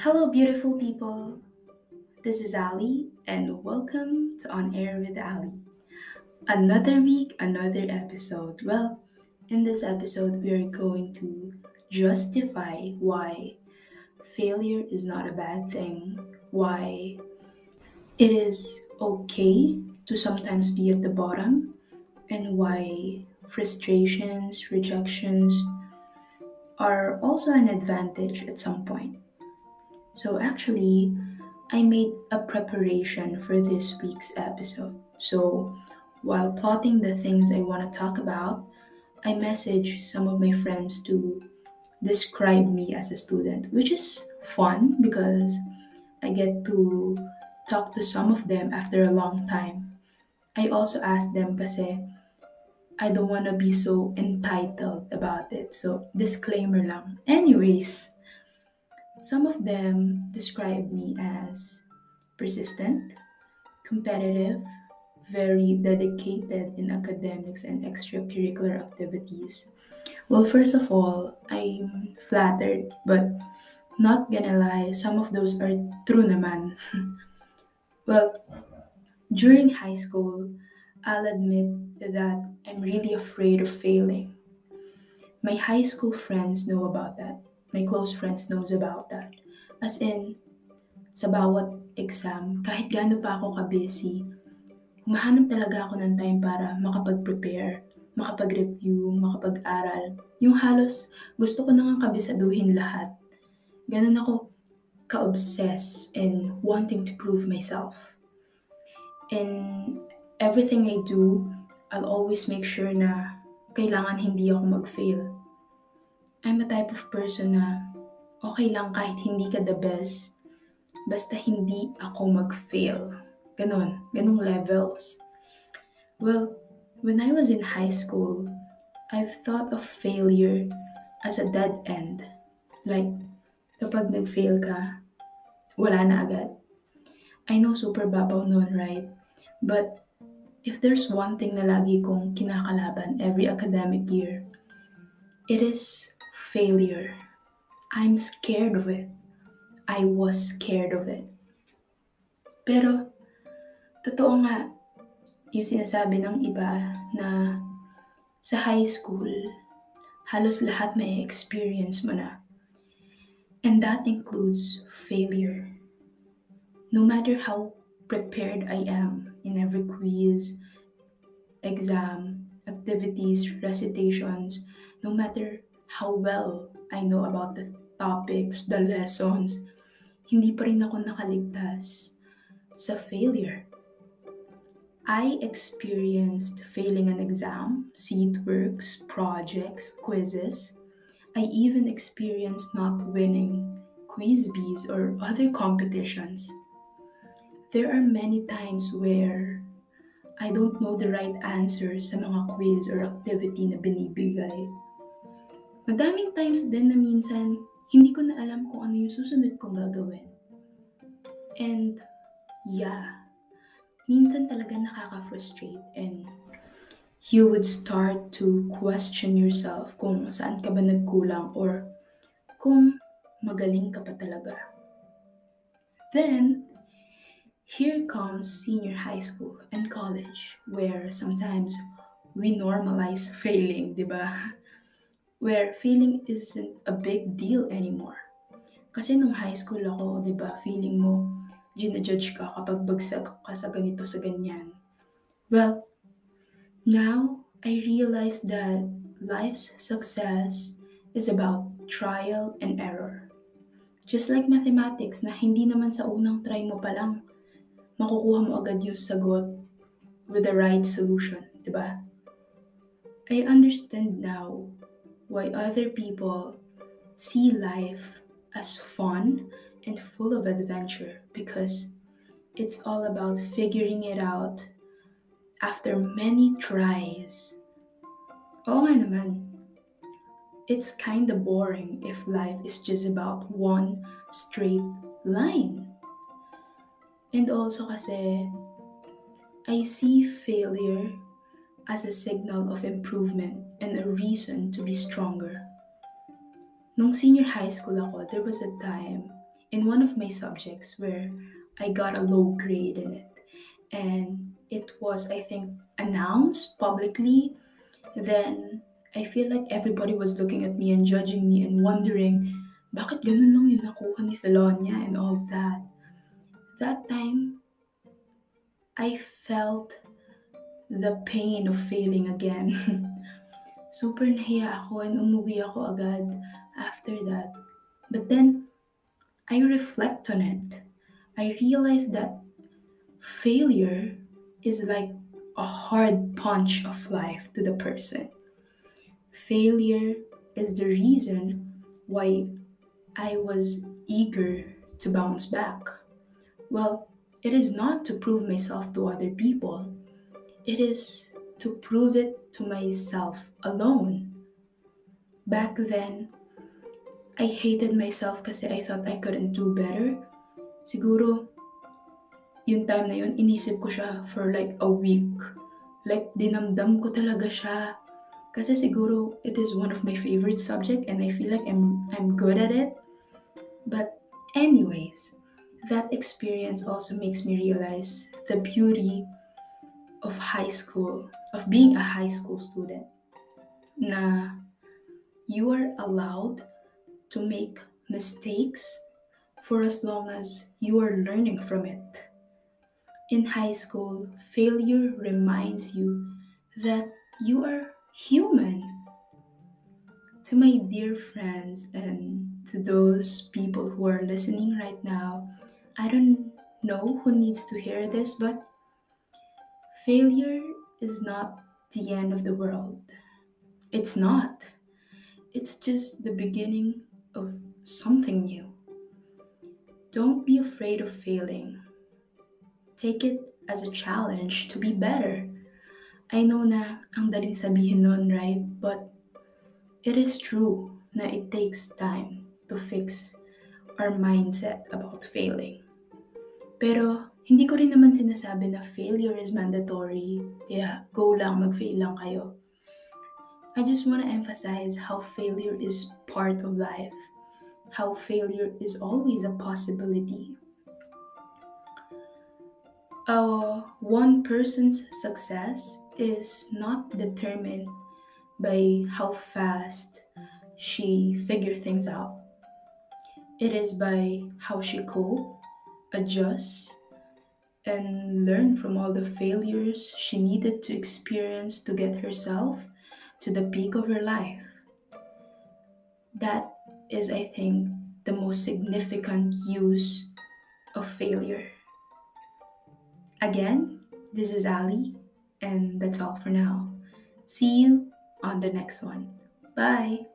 Hello, beautiful people. This is Ali, and welcome to On Air with Ali. Another week, another episode. Well, in this episode, we are going to justify why failure is not a bad thing, why it is okay to sometimes be at the bottom, and why frustrations, rejections are also an advantage at some point. So, actually, I made a preparation for this week's episode. So, while plotting the things I want to talk about, I messaged some of my friends to describe me as a student, which is fun because I get to talk to some of them after a long time. I also asked them kasi I don't want to be so entitled about it. So, disclaimer lang. Anyways, some of them describe me as persistent, competitive, very dedicated in academics and extracurricular activities. Well, first of all, I'm flattered, but not gonna lie, some of those are true naman. well, during high school, I'll admit that I'm really afraid of failing. My high school friends know about that. My close friends knows about that. As in, sa bawat exam, kahit gaano pa ako ka-busy, humahanap talaga ako ng time para makapag-prepare, makapag-review, makapag-aral. Yung halos gusto ko nang kabisaduhin lahat. Ganun ako ka-obsess in wanting to prove myself. In everything I do, I'll always make sure na kailangan hindi ako mag-fail. I'm a type of person na okay lang kahit hindi ka the best, basta hindi ako mag-fail. Ganon, ganong levels. Well, when I was in high school, I've thought of failure as a dead end. Like, kapag nag-fail ka, wala na agad. I know super babaw nun, right? But if there's one thing na lagi kong kinakalaban every academic year, it is failure. I'm scared of it. I was scared of it. Pero, totoo nga, yung sinasabi ng iba na sa high school, halos lahat may experience mo na. And that includes failure. No matter how prepared I am in every quiz, exam, activities, recitations, no matter how well I know about the topics, the lessons, hindi pa rin ako nakaligtas sa failure. I experienced failing an exam, seat works, projects, quizzes. I even experienced not winning quiz bees or other competitions. There are many times where I don't know the right answers sa mga quiz or activity na binibigay. Madaming times din na minsan, hindi ko na alam kung ano yung susunod kong gagawin. And yeah, minsan talaga nakaka-frustrate and you would start to question yourself kung saan ka ba nagkulang or kung magaling ka pa talaga. Then, here comes senior high school and college where sometimes we normalize failing, di ba? Where failing isn't a big deal anymore. Kasi nung high school ako, di ba, feeling mo, ginajudge ka kapag bagsak ka sa ganito sa ganyan. Well, now I realize that life's success is about trial and error. Just like mathematics na hindi naman sa unang try mo pa lang makukuha mo agad yung sagot with the right solution, di ba? I understand now why other people see life as fun and full of adventure because it's all about figuring it out after many tries. Oh, Oo nga naman. It's kinda boring if life is just about one straight line. And also kasi, I see failure as a signal of improvement and a reason to be stronger. Nung senior high school ako, there was a time in one of my subjects where I got a low grade in it. And it was, I think, announced publicly. Then I feel like everybody was looking at me and judging me and wondering, bakit ganun lang yung nakuha ni Felonia and all that. That time, I felt the pain of failing again. Super nahiya ako and umuwi ako agad after that. But then, I reflect on it. I realize that failure is like a hard punch of life to the person. Failure is the reason why I was eager to bounce back. Well, it is not to prove myself to other people, it is to prove it to myself alone. Back then, I hated myself kasi I thought I couldn't do better. Siguro, yung time na yun, inisip ko siya for like a week. Like, dinamdam ko talaga siya. Kasi siguro, it is one of my favorite subject and I feel like I'm, I'm good at it. But anyways, that experience also makes me realize the beauty of high school, of being a high school student. Na you are allowed to make mistakes for as long as you are learning from it. In high school, failure reminds you that you are human. To my dear friends and to those people who are listening right now, I don't know who needs to hear this, but failure is not the end of the world. It's not. It's just the beginning of something new. Don't be afraid of failing. Take it as a challenge to be better. I know na ang daling sabihin nun, right? But it is true na it takes time to fix our mindset about failing. Pero hindi ko rin naman sinasabi na failure is mandatory. Yeah, go lang, mag-fail lang kayo. I just want to emphasize how failure is part of life, how failure is always a possibility. Uh, one person's success is not determined by how fast she figure things out. It is by how she cope, adjusts, and learn from all the failures she needed to experience to get herself to the peak of her life. That is, I think, the most significant use of failure. Again, this is Ali, and that's all for now. See you on the next one. Bye.